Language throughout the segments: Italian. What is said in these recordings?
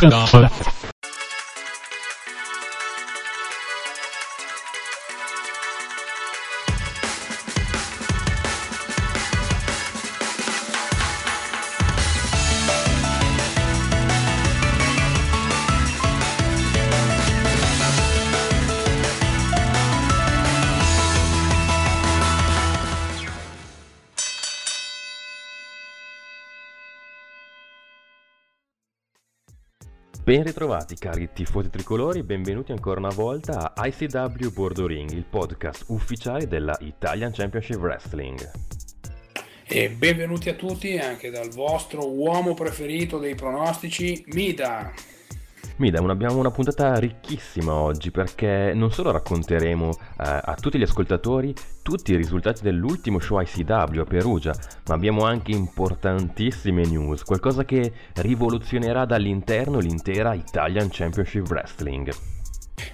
正常，好的。Ben ritrovati cari tifosi tricolori, benvenuti ancora una volta a ICW Bordo Ring, il podcast ufficiale della Italian Championship Wrestling. E benvenuti a tutti anche dal vostro uomo preferito dei pronostici, Mida. Mida, abbiamo una puntata ricchissima oggi perché non solo racconteremo eh, a tutti gli ascoltatori tutti i risultati dell'ultimo show ICW a Perugia, ma abbiamo anche importantissime news, qualcosa che rivoluzionerà dall'interno l'intera Italian Championship Wrestling.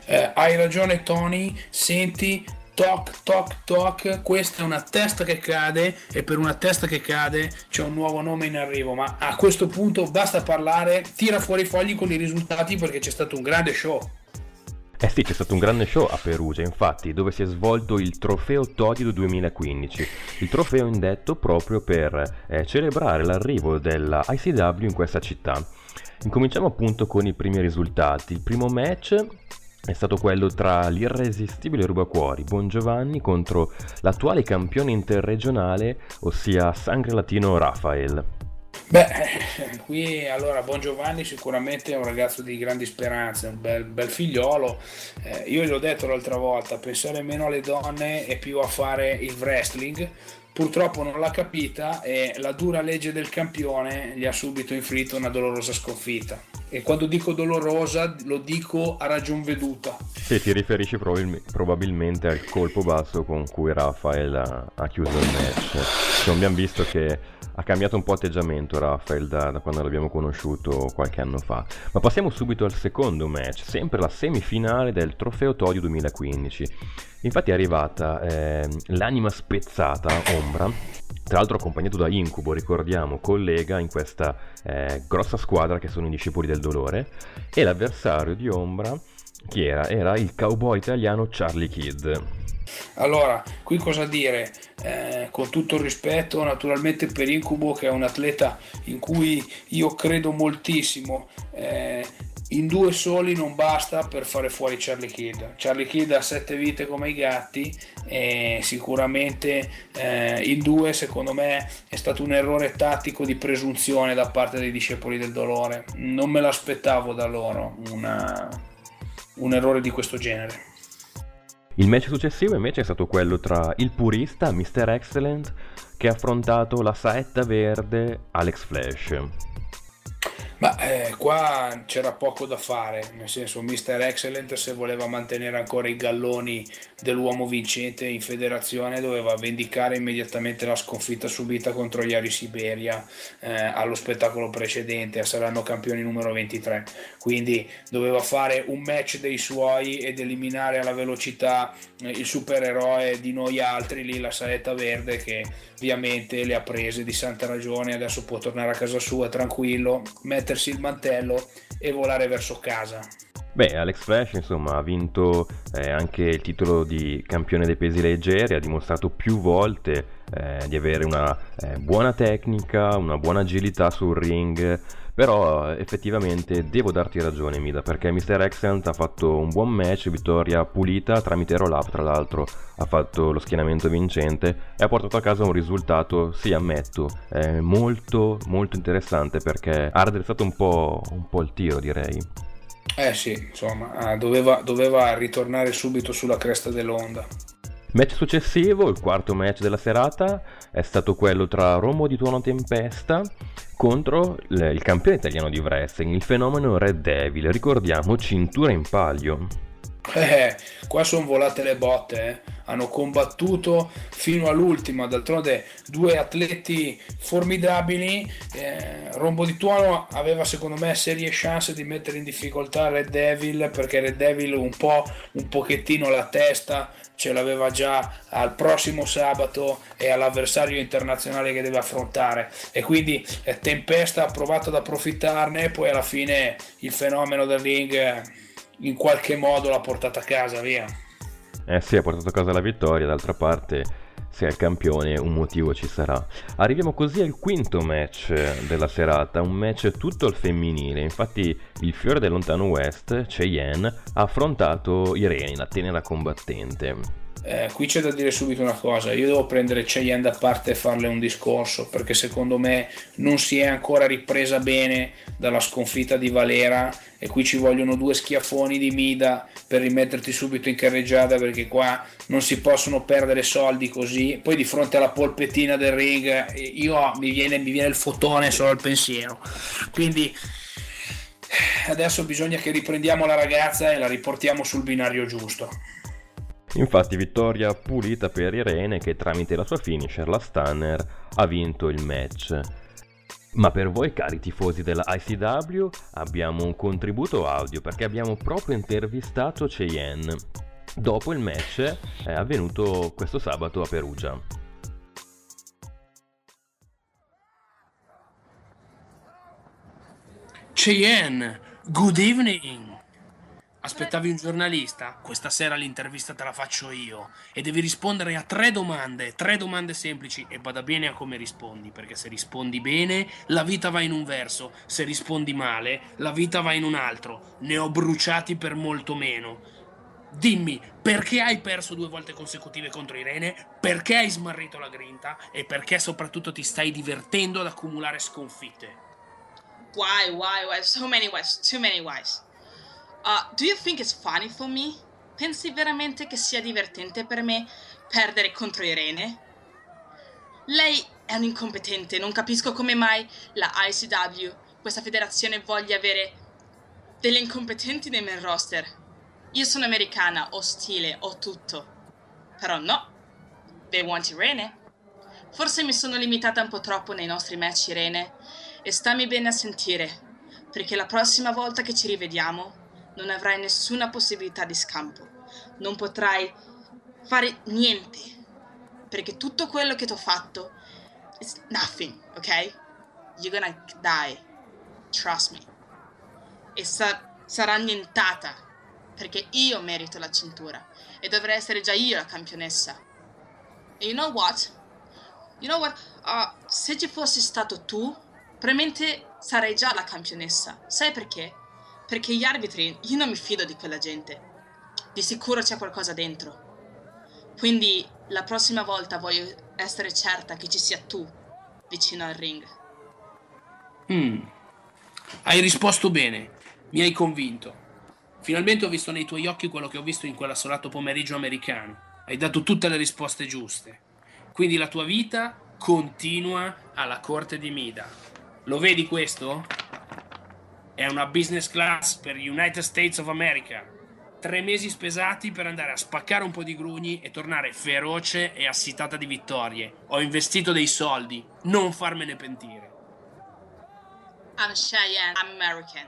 Eh, hai ragione Tony, senti, toc toc toc questa è una testa che cade e per una testa che cade c'è un nuovo nome in arrivo ma a questo punto basta parlare tira fuori i fogli con i risultati perché c'è stato un grande show eh sì, c'è stato un grande show a Perugia, infatti, dove si è svolto il trofeo Todido 2015, il trofeo indetto proprio per eh, celebrare l'arrivo della ICW in questa città. Incominciamo appunto con i primi risultati. Il primo match è stato quello tra l'irresistibile rubacuori Bon Giovanni contro l'attuale campione interregionale, ossia Sangre Latino Rafael. Beh, qui allora Bon Giovanni sicuramente è un ragazzo di grandi speranze, un bel, bel figliolo. Eh, io l'ho detto l'altra volta, pensare meno alle donne e più a fare il wrestling purtroppo non l'ha capita e la dura legge del campione gli ha subito inflitto una dolorosa sconfitta. E quando dico dolorosa lo dico a ragion veduta. Sì, ti riferisci probabilmente al colpo basso con cui Rafael ha chiuso il match. Cioè, abbiamo visto che ha cambiato un po' atteggiamento Rafael da, da, quando l'abbiamo conosciuto qualche anno fa. Ma passiamo subito al secondo match, sempre la semifinale del Trofeo Todio 2015. Infatti è arrivata eh, l'anima spezzata Ombra, tra l'altro accompagnato da Incubo, ricordiamo, collega in questa eh, grossa squadra che sono i discepoli del dolore, e l'avversario di Ombra, chi era? Era il cowboy italiano Charlie Kidd. Allora, qui cosa dire? Eh, con tutto il rispetto naturalmente per Incubo che è un atleta in cui io credo moltissimo, eh, in due soli non basta per fare fuori Charlie Kidd. Charlie Kidd ha sette vite come i gatti e sicuramente eh, in due secondo me è stato un errore tattico di presunzione da parte dei discepoli del dolore. Non me l'aspettavo da loro una, un errore di questo genere. Il match successivo invece è stato quello tra il purista Mr. Excellent che ha affrontato la saetta verde Alex Flash. Ma eh, qua c'era poco da fare, nel senso Mr. Excellent se voleva mantenere ancora i galloni dell'uomo vincente in federazione doveva vendicare immediatamente la sconfitta subita contro gli Ari Siberia eh, allo spettacolo precedente, saranno campioni numero 23, quindi doveva fare un match dei suoi ed eliminare alla velocità eh, il supereroe di noi altri lì, la saetta verde che ovviamente le ha prese di santa ragione, adesso può tornare a casa sua tranquillo, mettersi il mantello e volare verso casa. Beh, Alex Flash insomma ha vinto eh, anche il titolo di campione dei pesi leggeri, ha dimostrato più volte eh, di avere una eh, buona tecnica, una buona agilità sul ring, però effettivamente devo darti ragione Mida perché Mr. Excellent ha fatto un buon match, vittoria pulita tramite roll up tra l'altro ha fatto lo schienamento vincente e ha portato a casa un risultato, sì ammetto, molto molto interessante perché ha raddrizzato un po', un po' il tiro direi. Eh sì, insomma, doveva, doveva ritornare subito sulla cresta dell'onda. Match successivo, il quarto match della serata, è stato quello tra Romo di Tuono Tempesta contro il campione italiano di wrestling, il fenomeno Red Devil, ricordiamo cintura in palio. Eh, qua sono volate le botte, eh. hanno combattuto fino all'ultima, d'altronde due atleti formidabili. Eh, Rombo di Tuono aveva secondo me serie chance di mettere in difficoltà Red Devil perché Red Devil un po' un pochettino la testa ce l'aveva già al prossimo sabato e all'avversario internazionale che deve affrontare e quindi eh, Tempesta ha provato ad approfittarne poi alla fine il fenomeno del ring eh, in qualche modo l'ha portata a casa, via. Eh sì, ha portato a casa la vittoria, d'altra parte è il campione un motivo ci sarà. Arriviamo così al quinto match della serata, un match tutto al femminile. Infatti il fiore del lontano West, Cheyenne, ha affrontato Irene, la tenera combattente. Eh, qui c'è da dire subito una cosa, io devo prendere Cheyenne da parte e farle un discorso perché secondo me non si è ancora ripresa bene dalla sconfitta di Valera e qui ci vogliono due schiaffoni di Mida per rimetterti subito in carreggiata perché qua non si possono perdere soldi così. Poi di fronte alla polpettina del ring io mi viene, mi viene il fotone solo al pensiero. Quindi adesso bisogna che riprendiamo la ragazza e la riportiamo sul binario giusto. Infatti vittoria pulita per Irene che tramite la sua finisher, la Stunner, ha vinto il match. Ma per voi cari tifosi della ICW abbiamo un contributo audio perché abbiamo proprio intervistato Cheyenne. Dopo il match è avvenuto questo sabato a Perugia. Cheyenne, good evening. Aspettavi un giornalista? Questa sera l'intervista te la faccio io e devi rispondere a tre domande, tre domande semplici e bada bene a come rispondi, perché se rispondi bene la vita va in un verso, se rispondi male la vita va in un altro. Ne ho bruciati per molto meno. Dimmi, perché hai perso due volte consecutive contro Irene? Perché hai smarrito la grinta? E perché soprattutto ti stai divertendo ad accumulare sconfitte? Why, why, why? So many whys, too many whys. Uh, do you think it's funny for me? Pensi veramente che sia divertente per me perdere contro Irene? Lei è un incompetente, non capisco come mai la ICW, questa federazione, voglia avere delle incompetenti nei main roster. Io sono americana, ho stile, ho tutto. Però no, they want Irene. Forse mi sono limitata un po' troppo nei nostri match Irene e stammi bene a sentire, perché la prossima volta che ci rivediamo non avrai nessuna possibilità di scampo, non potrai fare niente, perché tutto quello che ti ho fatto is nothing, ok? You're gonna die, trust me. E sa- sarà annientata, perché io merito la cintura e dovrei essere già io la campionessa. E you know what? You know what? Uh, se ci fossi stato tu, probabilmente sarei già la campionessa. Sai perché? Perché gli arbitri, io non mi fido di quella gente. Di sicuro c'è qualcosa dentro. Quindi la prossima volta voglio essere certa che ci sia tu vicino al ring. Mm. Hai risposto bene, mi hai convinto. Finalmente ho visto nei tuoi occhi quello che ho visto in quell'assolato pomeriggio americano. Hai dato tutte le risposte giuste. Quindi la tua vita continua alla corte di Mida. Lo vedi questo? È una business class per United States of America. Tre mesi spesati per andare a spaccare un po' di grugni e tornare feroce e assitata di vittorie. Ho investito dei soldi, non farmene pentire. I'm Cheyenne, I'm American.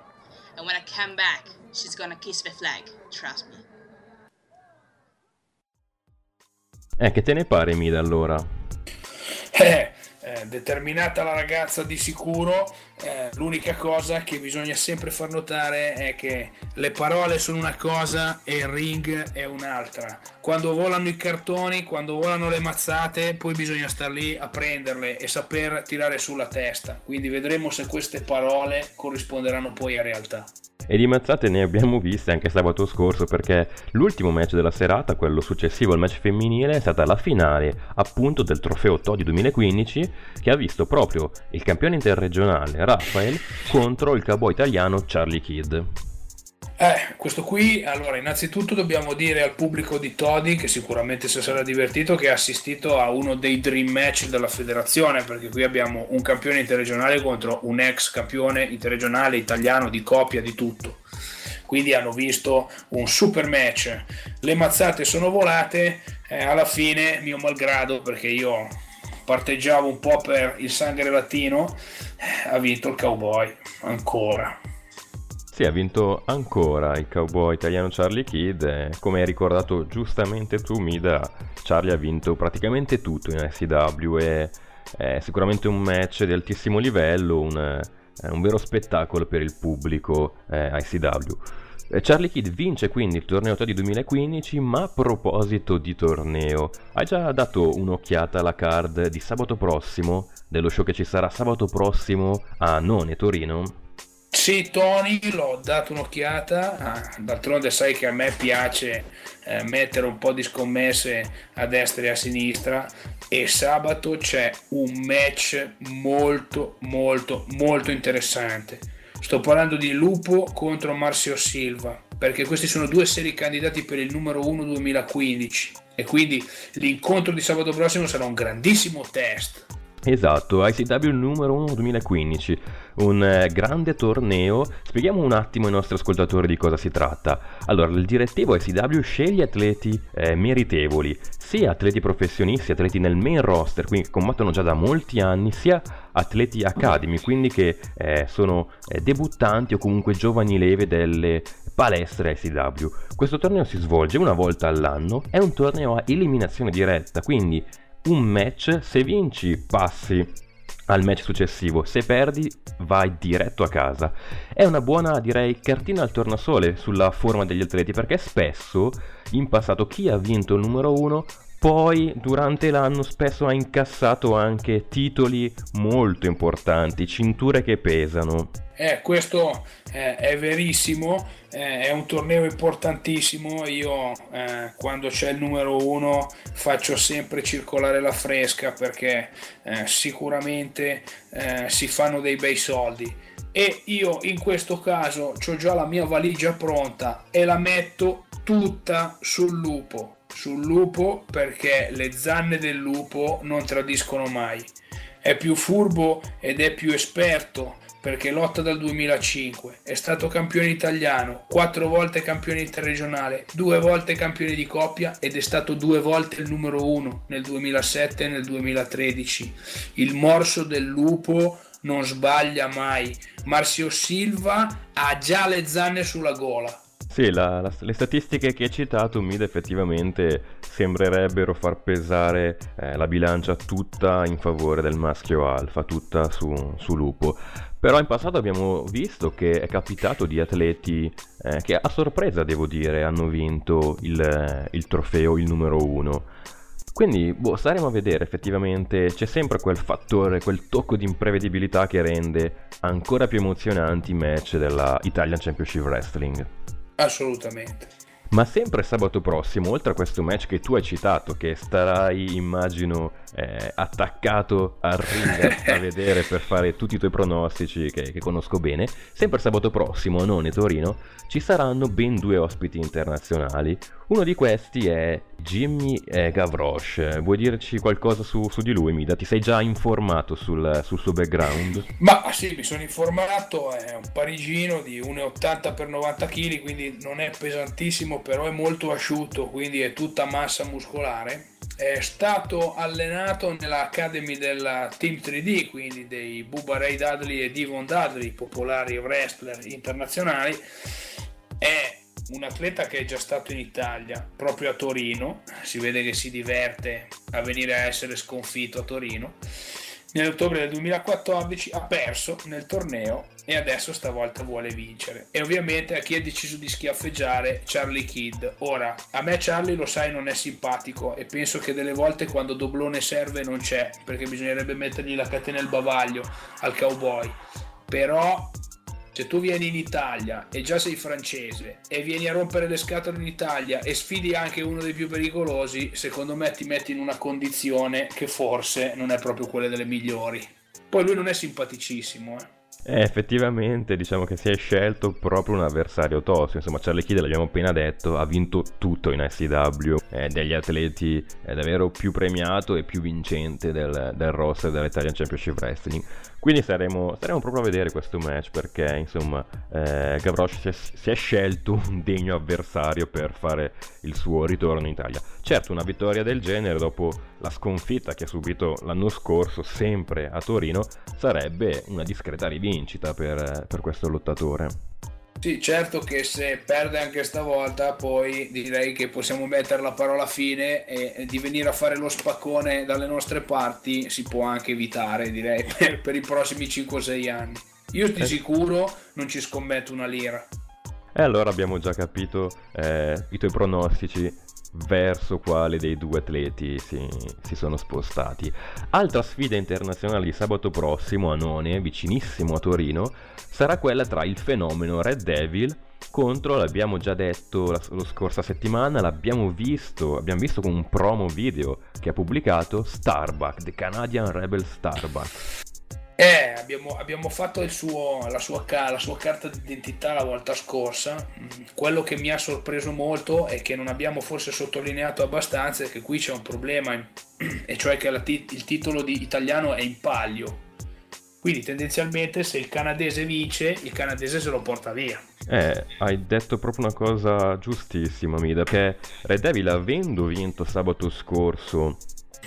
And when I come back, she's gonna kiss the flag, trust me. Eh, che te ne pare, Mida, allora? Eh, eh, determinata la ragazza di sicuro, eh, l'unica cosa che bisogna sempre far notare è che le parole sono una cosa e il ring è un'altra. Quando volano i cartoni, quando volano le mazzate, poi bisogna star lì a prenderle e saper tirare sulla testa. Quindi vedremo se queste parole corrisponderanno poi a realtà. E di mazzate ne abbiamo viste anche sabato scorso perché l'ultimo match della serata, quello successivo al match femminile, è stata la finale appunto del trofeo Todi 2015 che ha visto proprio il campione interregionale Rafael contro il cowboy italiano Charlie Kidd. Eh, questo qui, allora, innanzitutto dobbiamo dire al pubblico di Todi che sicuramente si sarà divertito che ha assistito a uno dei dream match della federazione, perché qui abbiamo un campione interregionale contro un ex campione interregionale italiano di coppia di tutto. Quindi hanno visto un super match. Le mazzate sono volate, eh, alla fine, mio malgrado, perché io parteggiavo un po' per il sangue latino, eh, ha vinto il cowboy ancora. Sì, ha vinto ancora il cowboy italiano Charlie Kidd. E, come hai ricordato giustamente tu, Mida, Charlie ha vinto praticamente tutto in SCW. E è sicuramente un match di altissimo livello, un, un vero spettacolo per il pubblico eh, ICW. Charlie Kidd vince quindi il torneo Toddy 2015, ma a proposito di torneo, hai già dato un'occhiata alla card di sabato prossimo, dello show che ci sarà sabato prossimo a None Torino? Sì, Tony, l'ho dato un'occhiata, ah, d'altronde sai che a me piace eh, mettere un po' di scommesse a destra e a sinistra e sabato c'è un match molto molto molto interessante Sto parlando di Lupo contro Marcio Silva, perché questi sono due seri candidati per il numero 1 2015 e quindi l'incontro di sabato prossimo sarà un grandissimo test. Esatto, ICW numero 1 2015, un eh, grande torneo. Spieghiamo un attimo ai nostri ascoltatori di cosa si tratta. Allora, il direttivo ICW sceglie atleti eh, meritevoli, sia atleti professionisti, atleti nel main roster, quindi che combattono già da molti anni, sia atleti academy, quindi che eh, sono eh, debuttanti o comunque giovani leve delle palestre ICW. Questo torneo si svolge una volta all'anno, è un torneo a eliminazione diretta, quindi un match, se vinci passi al match successivo, se perdi vai diretto a casa. È una buona, direi, cartina al tornasole sulla forma degli atleti perché spesso in passato chi ha vinto il numero 1 poi durante l'anno spesso ha incassato anche titoli molto importanti, cinture che pesano. Eh, questo eh, è verissimo, eh, è un torneo importantissimo. Io eh, quando c'è il numero uno faccio sempre circolare la fresca perché eh, sicuramente eh, si fanno dei bei soldi. E io in questo caso ho già la mia valigia pronta e la metto tutta sul lupo sul lupo perché le zanne del lupo non tradiscono mai. È più furbo ed è più esperto perché lotta dal 2005, è stato campione italiano, quattro volte campione interregionale, due volte campione di coppia ed è stato due volte il numero uno nel 2007 e nel 2013. Il morso del lupo non sbaglia mai. Marcio Silva ha già le zanne sulla gola. Sì, la, la, le statistiche che hai citato, Mid, effettivamente sembrerebbero far pesare eh, la bilancia tutta in favore del maschio alfa, tutta su, su, Lupo. Però in passato abbiamo visto che è capitato di atleti eh, che a sorpresa, devo dire, hanno vinto il, il trofeo, il numero uno. Quindi, boh, staremo a vedere effettivamente, c'è sempre quel fattore, quel tocco di imprevedibilità che rende ancora più emozionanti i match della Italian Championship Wrestling. Assolutamente. Ma sempre sabato prossimo, oltre a questo match che tu hai citato, che starai, immagino, eh, attaccato al ring a vedere per fare tutti i tuoi pronostici che, che, conosco bene, sempre sabato prossimo a None Torino ci saranno ben due ospiti internazionali. Uno di questi è Jimmy eh, Gavroche. Vuoi dirci qualcosa su, su, di lui, Mida? Ti sei già informato sul, sul, suo background? Ma sì, mi sono informato. È un parigino di 1,80 x 90 kg, quindi non è pesantissimo, però è molto asciutto, quindi è tutta massa muscolare. È stato allenato nell'Academy della Team 3D, quindi dei Bubba Ray Dudley e Devon Dudley, popolari wrestler internazionali. È un atleta che è già stato in Italia, proprio a Torino, si vede che si diverte a venire a essere sconfitto a Torino. Nell'ottobre del 2014 ha perso nel torneo e adesso stavolta vuole vincere. E ovviamente a chi ha deciso di schiaffeggiare Charlie Kidd. Ora, a me Charlie lo sai non è simpatico e penso che delle volte quando doblone serve non c'è, perché bisognerebbe mettergli la catena al bavaglio al cowboy. Però se tu vieni in Italia e già sei francese e vieni a rompere le scatole in Italia e sfidi anche uno dei più pericolosi, secondo me ti metti in una condizione che forse non è proprio quella delle migliori. Poi lui non è simpaticissimo, eh. Eh, effettivamente diciamo che si è scelto proprio un avversario tosto, insomma Charlie Kidd l'abbiamo appena detto, ha vinto tutto in SW, è degli atleti è davvero più premiato e più vincente del, del roster dell'Italian Championship Wrestling. Quindi staremo, staremo, proprio a vedere questo match perché insomma eh, Gavroche si è, si è, scelto un degno avversario per fare il suo ritorno in Italia. Certo una vittoria del genere dopo la sconfitta che ha subito l'anno scorso sempre a Torino sarebbe una discreta rivincita per, per questo lottatore. Sì, certo che se perde anche stavolta, poi direi che possiamo mettere la parola fine e di venire a fare lo spaccone dalle nostre parti si può anche evitare, direi, per, per i prossimi 5-6 anni. Io di eh. sicuro non ci scommetto una lira. E allora abbiamo già capito eh, i tuoi pronostici verso quale dei due atleti si, si, sono spostati. Altra sfida internazionale di sabato prossimo a None, vicinissimo a Torino, sarà quella tra il fenomeno Red Devil contro, l'abbiamo già detto la, la scorsa settimana, l'abbiamo visto, abbiamo visto con un promo video che ha pubblicato Starbuck, The Canadian Rebel Starbuck. Eh, abbiamo, abbiamo fatto suo, la, sua, la, sua, carta d'identità la volta scorsa. Mm, quello che mi ha sorpreso molto e che non abbiamo forse sottolineato abbastanza è che qui c'è un problema, e cioè che la, il titolo di italiano è in palio. Quindi tendenzialmente se il canadese vince, il canadese se lo porta via. Eh, hai detto proprio una cosa giustissima, Mida, che Red Devil avendo vinto sabato scorso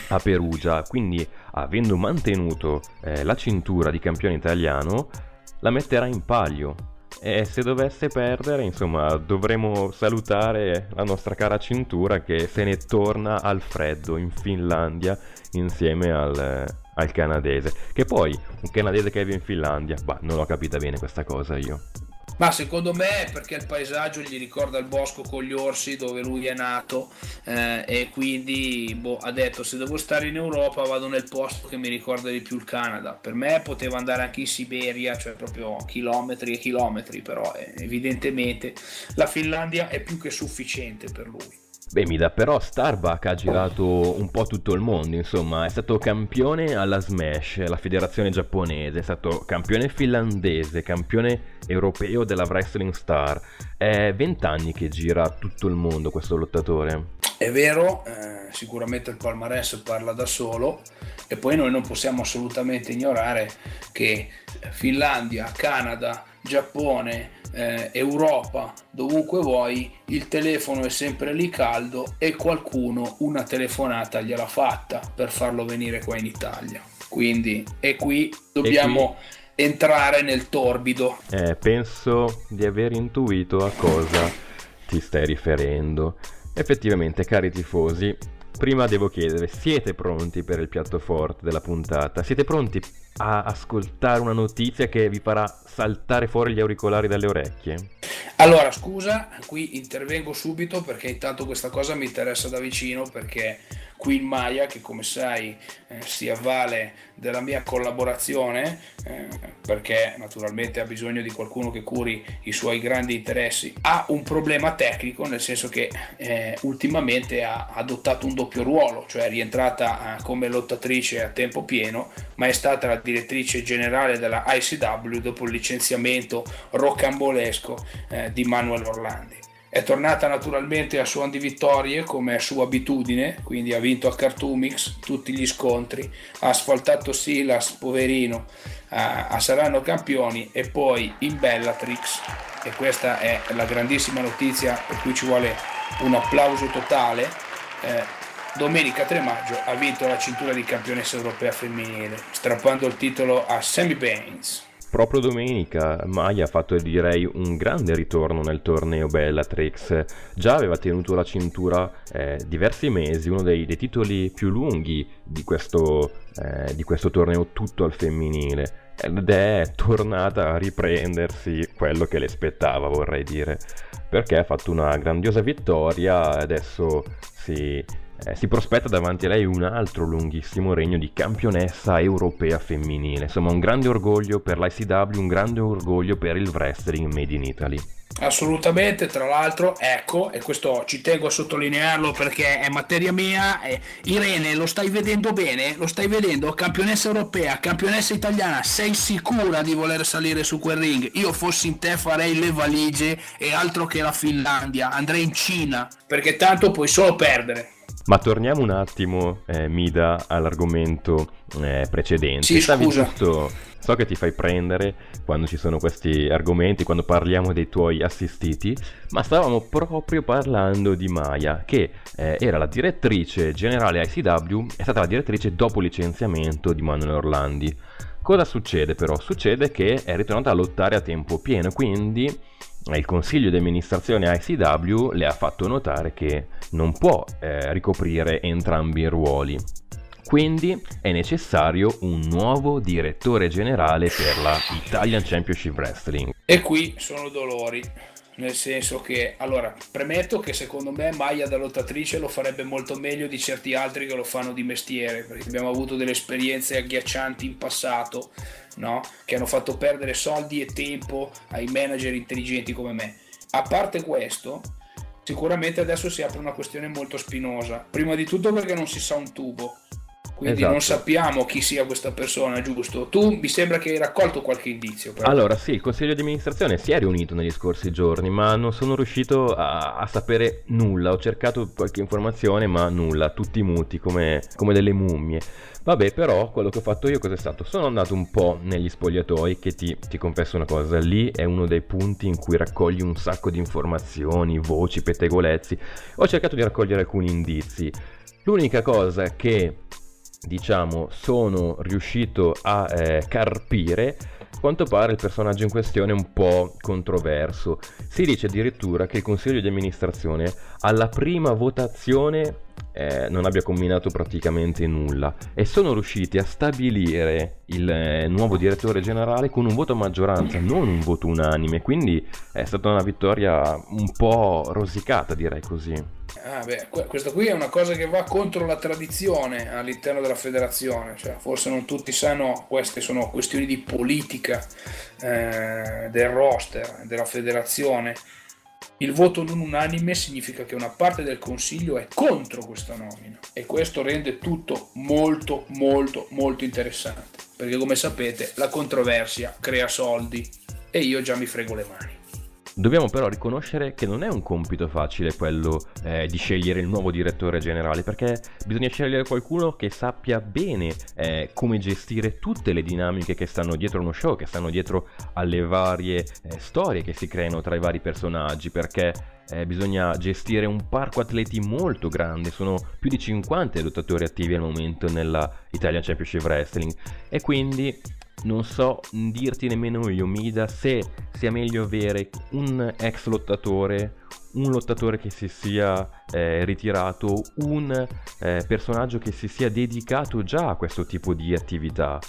a Perugia, quindi avendo mantenuto eh, la cintura di campione italiano, la metterà in palio. E se dovesse perdere, insomma, dovremo salutare la nostra cara cintura che se ne torna al freddo in Finlandia insieme al, al canadese. Che poi un canadese che vive in Finlandia, bah, non l'ho capita bene questa cosa io. Ma secondo me è perché il paesaggio gli ricorda il bosco con gli orsi dove lui è nato eh, e quindi boh, ha detto se devo stare in Europa vado nel posto che mi ricorda di più il Canada. Per me poteva andare anche in Siberia, cioè proprio chilometri e chilometri, però eh, evidentemente la Finlandia è più che sufficiente per lui. Beh, mi dà però Starbuck ha girato un po' tutto il mondo, insomma, è stato campione alla Smash, la federazione giapponese, è stato campione finlandese, campione europeo della Wrestling Star. È vent'anni che gira tutto il mondo questo lottatore. È vero, eh, sicuramente il palmarès parla da solo e poi noi non possiamo assolutamente ignorare che Finlandia, Canada, Giappone, eh, Europa, dovunque vuoi, il telefono è sempre lì caldo e qualcuno una telefonata gliel'ha fatta per farlo venire qua in Italia. Quindi, e qui dobbiamo e qui... entrare nel torbido. Eh, penso di aver intuito a cosa ti stai riferendo. Effettivamente, cari tifosi, prima devo chiedere, siete pronti per il piatto forte della puntata? Siete pronti a ascoltare una notizia che vi farà saltare fuori gli auricolari dalle orecchie? Allora, scusa, qui intervengo subito perché intanto questa cosa mi interessa da vicino perché Queen Maya, che come sai eh, si avvale della mia collaborazione, eh, perché naturalmente ha bisogno di qualcuno che curi i suoi grandi interessi, ha un problema tecnico, nel senso che eh, ultimamente ha adottato un doppio ruolo, cioè è rientrata eh, come lottatrice a tempo pieno, ma è stata la direttrice generale della ICW dopo il licenziamento rocambolesco eh, di Manuel Orlandi. È tornata naturalmente a suon di vittorie come è sua abitudine, quindi ha vinto a Cartoomix tutti gli scontri, ha asfaltato Silas, poverino, a, a Saranno Campioni e poi in Bellatrix, e questa è la grandissima notizia per cui ci vuole un applauso totale, eh, domenica 3 maggio ha vinto la cintura di campionessa europea femminile, strappando il titolo a Sammy Baines. Proprio domenica Maya ha fatto direi un grande ritorno nel torneo Bellatrix, già aveva tenuto la cintura eh, diversi mesi, uno dei, dei, titoli più lunghi di questo, eh, di questo torneo tutto al femminile. Ed è tornata a riprendersi quello che le spettava vorrei dire. Perché ha fatto una grandiosa vittoria adesso si eh, si prospetta davanti a lei un altro lunghissimo regno di campionessa europea femminile. Insomma, un grande orgoglio per l'ICW, un grande orgoglio per il wrestling made in Italy. Assolutamente, tra l'altro, ecco, e questo ci tengo a sottolinearlo perché è materia mia. Eh, Irene, lo stai vedendo bene? Lo stai vedendo? Campionessa europea, campionessa italiana, sei sicura di voler salire su quel ring? Io fossi in te farei le valigie e altro che la Finlandia, andrei in Cina, perché tanto puoi solo perdere. Ma torniamo un attimo, eh, Mida, all'argomento eh, precedente. Sì, Stavi scusa. giusto. So che ti fai prendere quando ci sono questi argomenti, quando parliamo dei tuoi assistiti, ma stavamo proprio parlando di Maya, che eh, era la direttrice generale ICW, è stata la direttrice dopo licenziamento di Manuel Orlandi. Cosa succede però? Succede che è ritornata a lottare a tempo pieno, quindi il consiglio di amministrazione ICW le ha fatto notare che non può eh, ricoprire entrambi i ruoli. Quindi è necessario un nuovo direttore generale per la Italian Championship Wrestling. E qui sono dolori nel senso che allora premetto che secondo me Maya da lottatrice lo farebbe molto meglio di certi altri che lo fanno di mestiere perché abbiamo avuto delle esperienze agghiaccianti in passato no? che hanno fatto perdere soldi e tempo ai manager intelligenti come me. A parte questo sicuramente adesso si apre una questione molto spinosa. Prima di tutto perché non si sa un tubo quindi esatto. non sappiamo chi sia questa persona, giusto? Tu mi sembra che hai raccolto qualche indizio. Però. Allora, sì, il consiglio di amministrazione si è riunito negli scorsi giorni, ma non sono riuscito a, a sapere nulla. Ho cercato qualche informazione, ma nulla, tutti muti come, come delle mummie. Vabbè, però quello che ho fatto io cos'è stato? Sono andato un po' negli spogliatoi, che ti, ti, confesso una cosa, lì è uno dei punti in cui raccogli un sacco di informazioni, voci, pettegolezzi. Ho cercato di raccogliere alcuni indizi. L'unica cosa che diciamo, sono riuscito a eh, carpire, quanto pare il personaggio in questione è un po' controverso. Si dice addirittura che il consiglio di amministrazione alla prima votazione eh, non abbia combinato praticamente nulla e sono riusciti a stabilire il eh, nuovo direttore generale con un voto a maggioranza, non un voto unanime, quindi è stata una vittoria un po' rosicata direi così. Ah beh, questo qui è una cosa che va contro la tradizione all'interno della federazione, cioè, forse non tutti sanno, queste sono questioni di politica eh, del roster, della federazione. Il voto non unanime significa che una parte del consiglio è contro questa nomina e questo rende tutto molto molto molto interessante, perché come sapete la controversia crea soldi e io già mi frego le mani. Dobbiamo però riconoscere che non è un compito facile quello eh, di scegliere il nuovo direttore generale, perché bisogna scegliere qualcuno che sappia bene eh, come gestire tutte le dinamiche che stanno dietro uno show, che stanno dietro alle varie eh, storie che si creano tra i vari personaggi, perché eh, bisogna gestire un parco atleti molto grande, sono più di 50 lottatori attivi al momento nella Italian Championship Wrestling. E quindi non so dirti nemmeno io, Mida, se sia meglio avere un ex lottatore, un lottatore che si sia eh, ritirato, un eh, personaggio che si sia dedicato già a questo tipo di attività.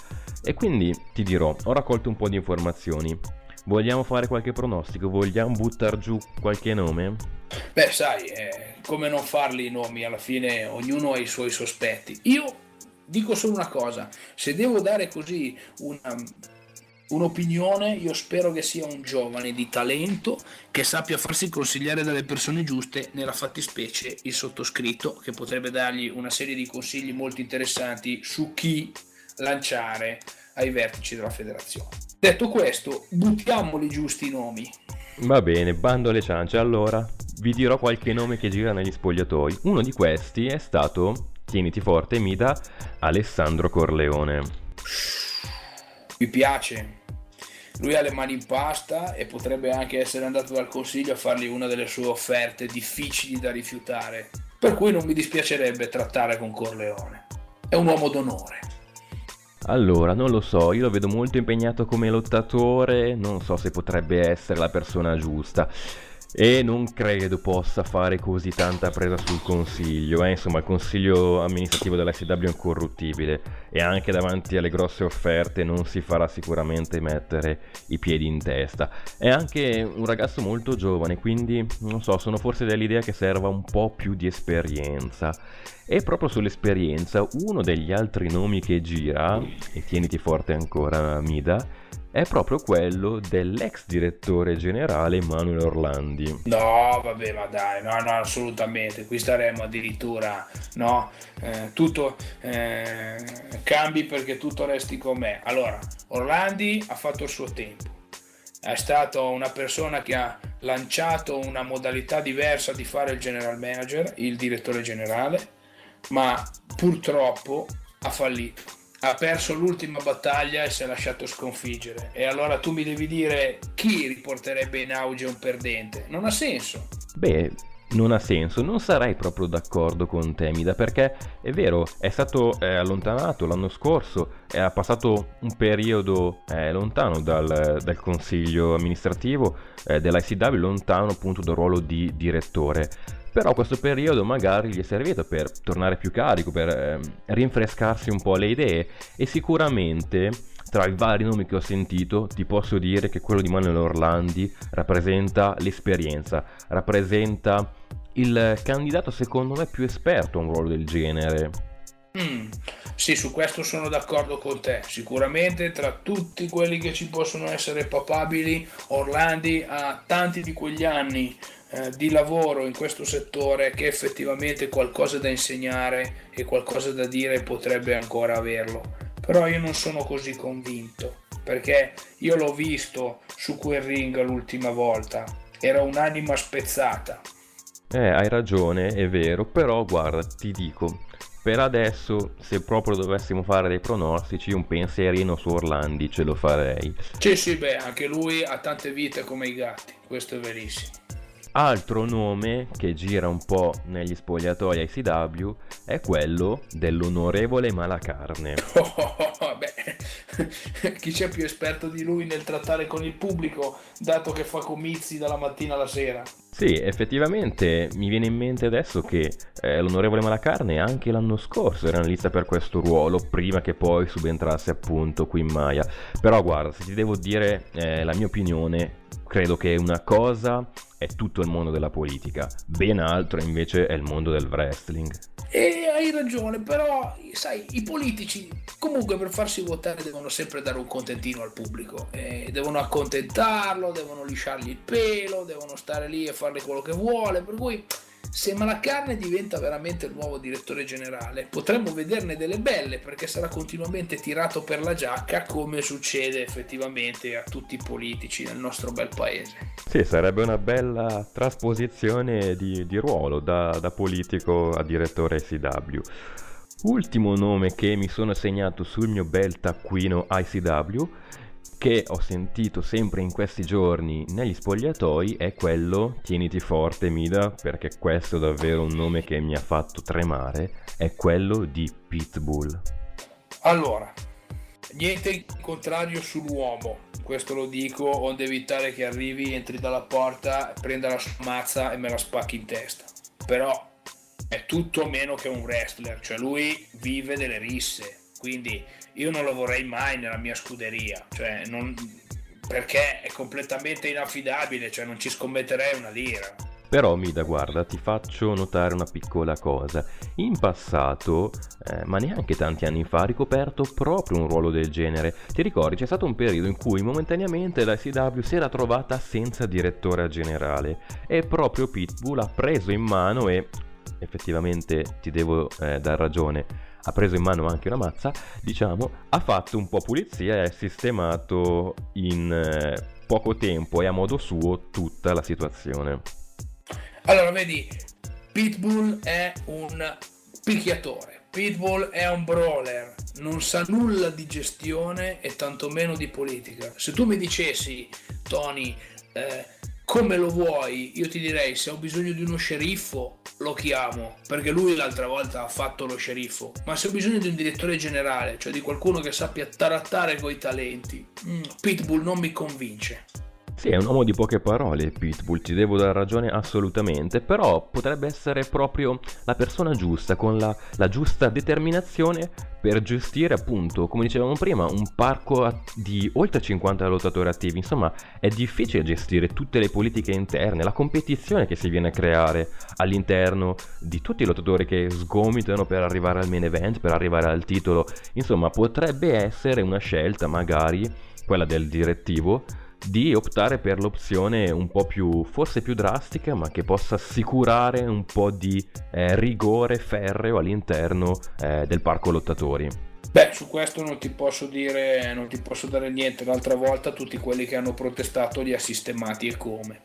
E quindi ti dirò, ho raccolto un po' di informazioni. Vogliamo fare qualche pronostico? Vogliamo buttare giù qualche nome? Beh, sai, eh, come non farli i nomi? Alla fine ognuno ha i suoi sospetti. Io dico solo una cosa, se devo dare così una, un'opinione, io spero che sia un giovane di talento che sappia farsi consigliare dalle persone giuste, nella fattispecie il sottoscritto, che potrebbe dargli una serie di consigli molto interessanti su chi lanciare ai vertici della federazione. Detto questo, buttiamoli giusti i nomi. Va bene, bando alle ciance. Allora, vi dirò qualche nome che gira negli spogliatoi. Uno di questi è stato tieniti forte, mi dà Alessandro Corleone. Mi piace. Lui ha le mani in pasta e potrebbe anche essere andato dal consiglio a fargli una delle sue offerte difficili da rifiutare. Per cui non mi dispiacerebbe trattare con Corleone. È un uomo d'onore. Allora, non lo so, io lo vedo molto impegnato come lottatore, non so se potrebbe essere la persona giusta e non credo possa fare così tanta presa sul consiglio. Eh? Insomma, il consiglio amministrativo dell'SW è incorruttibile e anche davanti alle grosse offerte non si farà sicuramente mettere i piedi in testa. È anche un ragazzo molto giovane, quindi non so, sono forse dell'idea che serva un po' più di esperienza. E proprio sull'esperienza, uno degli altri nomi che gira, e tieniti forte ancora Mida, è proprio quello dell'ex direttore generale Emanuele Orlandi. No, vabbè, ma dai, no, no, assolutamente. Qui staremo addirittura, no, eh, tutto eh, cambi perché tutto resti com'è. Allora, Orlandi ha fatto il suo tempo. È stato una persona che ha lanciato una modalità diversa di fare il general manager, il direttore generale, ma purtroppo ha fallito ha perso l'ultima battaglia e si è lasciato sconfiggere. E allora tu mi devi dire chi riporterebbe in auge un perdente? Non ha senso. Beh, non ha senso. Non sarei proprio d'accordo con Temida perché è vero, è stato eh, allontanato l'anno scorso, ha passato un periodo eh, lontano dal, dal, consiglio amministrativo eh, dell'ICW, lontano appunto dal ruolo di direttore. Però questo periodo magari gli è servito per tornare più carico, per ehm, rinfrescarsi un po' le idee e sicuramente tra i vari nomi che ho sentito, ti posso dire che quello di Manuel Orlandi rappresenta l'esperienza, rappresenta il candidato secondo me più esperto a un ruolo del genere. Mm, sì, su questo sono d'accordo con te. Sicuramente tra tutti quelli che ci possono essere papabili, Orlandi ha tanti di quegli anni eh, di lavoro in questo settore che effettivamente qualcosa da insegnare e qualcosa da dire potrebbe ancora averlo però io non sono così convinto perché io l'ho visto su quel ring l'ultima volta, era un'anima spezzata. Eh, hai ragione, è vero, però guarda, ti dico, per adesso, se proprio dovessimo fare dei pronostici, un pensierino su Orlandi ce lo farei. Sì, sì, beh, anche lui ha tante vite come i gatti, questo è verissimo. Altro nome che gira un po' negli spogliatoi ICW è quello dell'onorevole Malacarne. Oh, beh, chi c'è più esperto di lui nel trattare con il pubblico, dato che fa comizi dalla mattina alla sera? Sì, effettivamente mi viene in mente adesso che eh, l'onorevole Malacarne anche l'anno scorso era in lista per questo ruolo, prima che poi subentrasse appunto Queen Maya. Però guarda, se ti devo dire eh, la mia opinione, credo che una cosa è tutto il mondo della politica, ben altro invece è il mondo del wrestling. E hai ragione, però sai, i politici comunque per farsi votare devono sempre dare un contentino al pubblico, eh, devono accontentarlo, devono lisciargli il pelo, devono stare lì e farle quello che vuole, per cui se Malacarne diventa veramente il nuovo direttore generale, potremmo vederne delle belle perché sarà continuamente tirato per la giacca come succede effettivamente a tutti i politici nel nostro bel paese. Sì, sarebbe una bella trasposizione di, di ruolo da, da politico a direttore CW. Ultimo nome che mi sono segnato sul mio bel taccuino ICW che ho sentito sempre in questi giorni negli spogliatoi è quello, tieniti forte Mida, perché questo è davvero un nome che mi ha fatto tremare, è quello di Pitbull. Allora, niente in contrario sull'uomo, questo lo dico, onde evitare che arrivi, entri dalla porta, prenda la sua mazza e me la spacchi in testa. Però è tutto meno che un wrestler, cioè lui vive delle risse, quindi io non lo vorrei mai nella mia scuderia, cioè non, perché è completamente inaffidabile, cioè non ci scommetterei una lira. Però Mida, guarda, ti faccio notare una piccola cosa. In passato, eh, ma neanche tanti anni fa, ha ricoperto proprio un ruolo del genere. Ti ricordi, c'è stato un periodo in cui momentaneamente la CW si era trovata senza direttore generale e proprio Pitbull ha preso in mano e effettivamente ti devo eh, dar ragione, ha preso in mano anche una mazza, diciamo, ha fatto un po' pulizia e ha sistemato in eh, poco tempo e a modo suo tutta la situazione. Allora, vedi, Pitbull è un picchiatore, Pitbull è un brawler, non sa nulla di gestione e tantomeno di politica. Se tu mi dicessi, Tony, eh, come lo vuoi, io ti direi se ho bisogno di uno sceriffo lo chiamo, perché lui l'altra volta ha fatto lo sceriffo, ma se ho bisogno di un direttore generale, cioè di qualcuno che sappia trattare coi talenti, mm, Pitbull non mi convince. Sì, è un uomo di poche parole, Pitbull, ti devo dare ragione assolutamente, però potrebbe essere proprio la persona giusta, con la, la giusta determinazione per gestire appunto, come dicevamo prima, un parco di oltre 50 lottatori attivi. Insomma, è difficile gestire tutte le politiche interne, la competizione che si viene a creare all'interno di tutti i lottatori che sgomitano per arrivare al main event, per arrivare al titolo. Insomma, potrebbe essere una scelta magari quella del direttivo di optare per l'opzione un po' più, forse più drastica, ma che possa assicurare un po' di eh, rigore ferreo all'interno eh, del parco lottatori. Beh, su questo non ti posso dire, non ti posso dare niente. L'altra volta tutti quelli che hanno protestato li ha sistemati e come.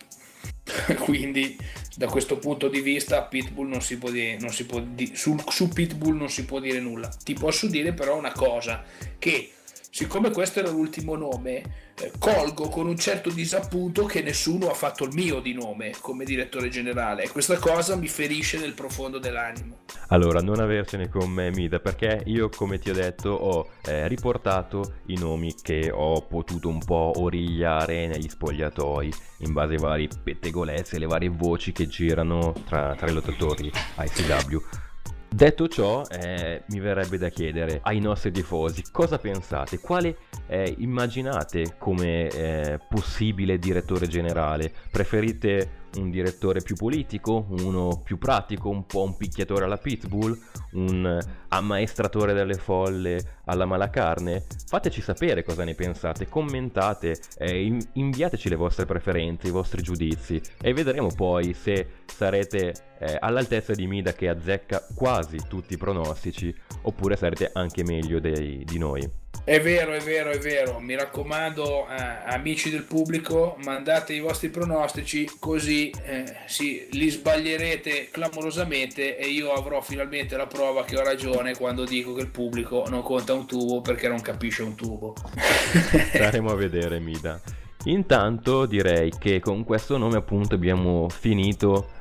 Quindi da questo punto di vista Pitbull non si può dire, non si può di, su, su Pitbull non si può dire nulla. Ti posso dire però una cosa, che siccome questo era l'ultimo nome, eh, colgo con un certo disappunto che nessuno ha fatto il mio di nome come direttore generale questa cosa mi ferisce nel profondo dell'animo. Allora, non avercene con me, Mida, perché io, come ti ho detto, ho eh, riportato i nomi che ho potuto un po' origliare negli spogliatoi in base ai vari pettegolezzi e le varie voci che girano tra, tra i lottatori ICW. Detto ciò, eh, mi verrebbe da chiedere ai nostri tifosi cosa pensate, quale eh, immaginate come eh, possibile direttore generale? Preferite un direttore più politico, uno più pratico, un po' un picchiatore alla pitbull, un ammaestratore delle folle alla malacarne? Fateci sapere cosa ne pensate, commentate, eh, inviateci le vostre preferenze, i vostri giudizi e vedremo poi se sarete eh, all'altezza di Mida che azzecca quasi tutti i pronostici oppure sarete anche meglio dei, di noi. È vero, è vero, è vero. Mi raccomando, eh, amici del pubblico, mandate i vostri pronostici così eh, sì, li sbaglierete clamorosamente e io avrò finalmente la prova che ho ragione quando dico che il pubblico non conta un tubo perché non capisce un tubo. Staremo a vedere, Mida. Intanto direi che con questo nome appunto abbiamo finito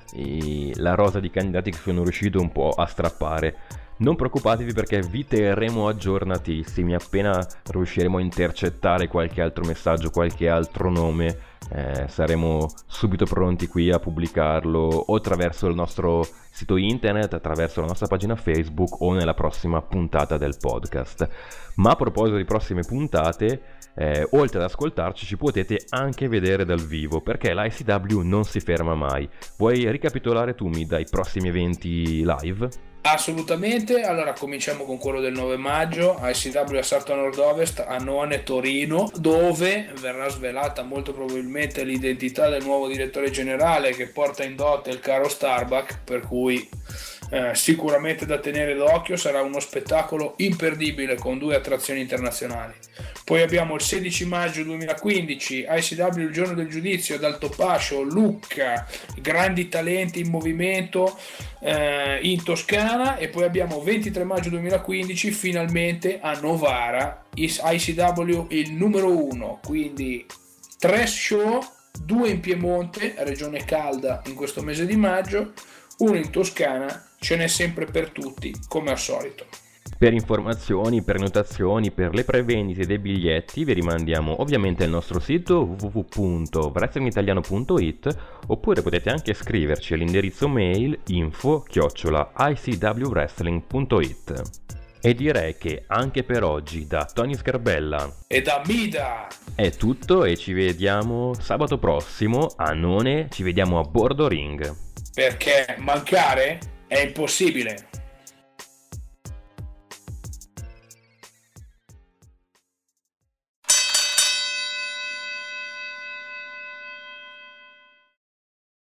la rosa di candidati che sono riuscito un po' a strappare non preoccupatevi perché vi terremo aggiornatissimi appena riusciremo a intercettare qualche altro messaggio, qualche altro nome. Eh, saremo subito pronti qui a pubblicarlo o attraverso il nostro sito internet, attraverso la nostra pagina Facebook o nella prossima puntata del podcast. Ma a proposito di prossime puntate, eh, oltre ad ascoltarci ci potete anche vedere dal vivo perché l'ICW non si ferma mai. Vuoi ricapitolare tu mi dai prossimi eventi live? Assolutamente, allora cominciamo con quello del 9 maggio. A Sarto Nord-Ovest a None Torino dove verrà svelata molto probabilmente l'identità del nuovo direttore generale che porta in dote il caro Starbuck per cui eh, sicuramente da tenere d'occhio sarà uno spettacolo imperdibile con due attrazioni internazionali. Poi abbiamo il 16 maggio 2015 ICW il giorno del giudizio ad Altopascio Lucca grandi talenti in movimento eh, in Toscana e poi abbiamo 23 maggio 2015 finalmente a Novara ICW il numero 1 quindi tre show due in Piemonte regione calda in questo mese di maggio uno in Toscana ce n'è sempre per tutti, come al solito. Per informazioni, prenotazioni, per le prevendite dei biglietti vi rimandiamo ovviamente al nostro sito www.wrestlingitaliano.it oppure potete anche scriverci all'indirizzo mail info-icwwrestling.it. E direi che anche per oggi da Tony Scarbella e da Mida è tutto e ci vediamo sabato prossimo a None, ci vediamo a bordo ring. Perché mancare è impossibile.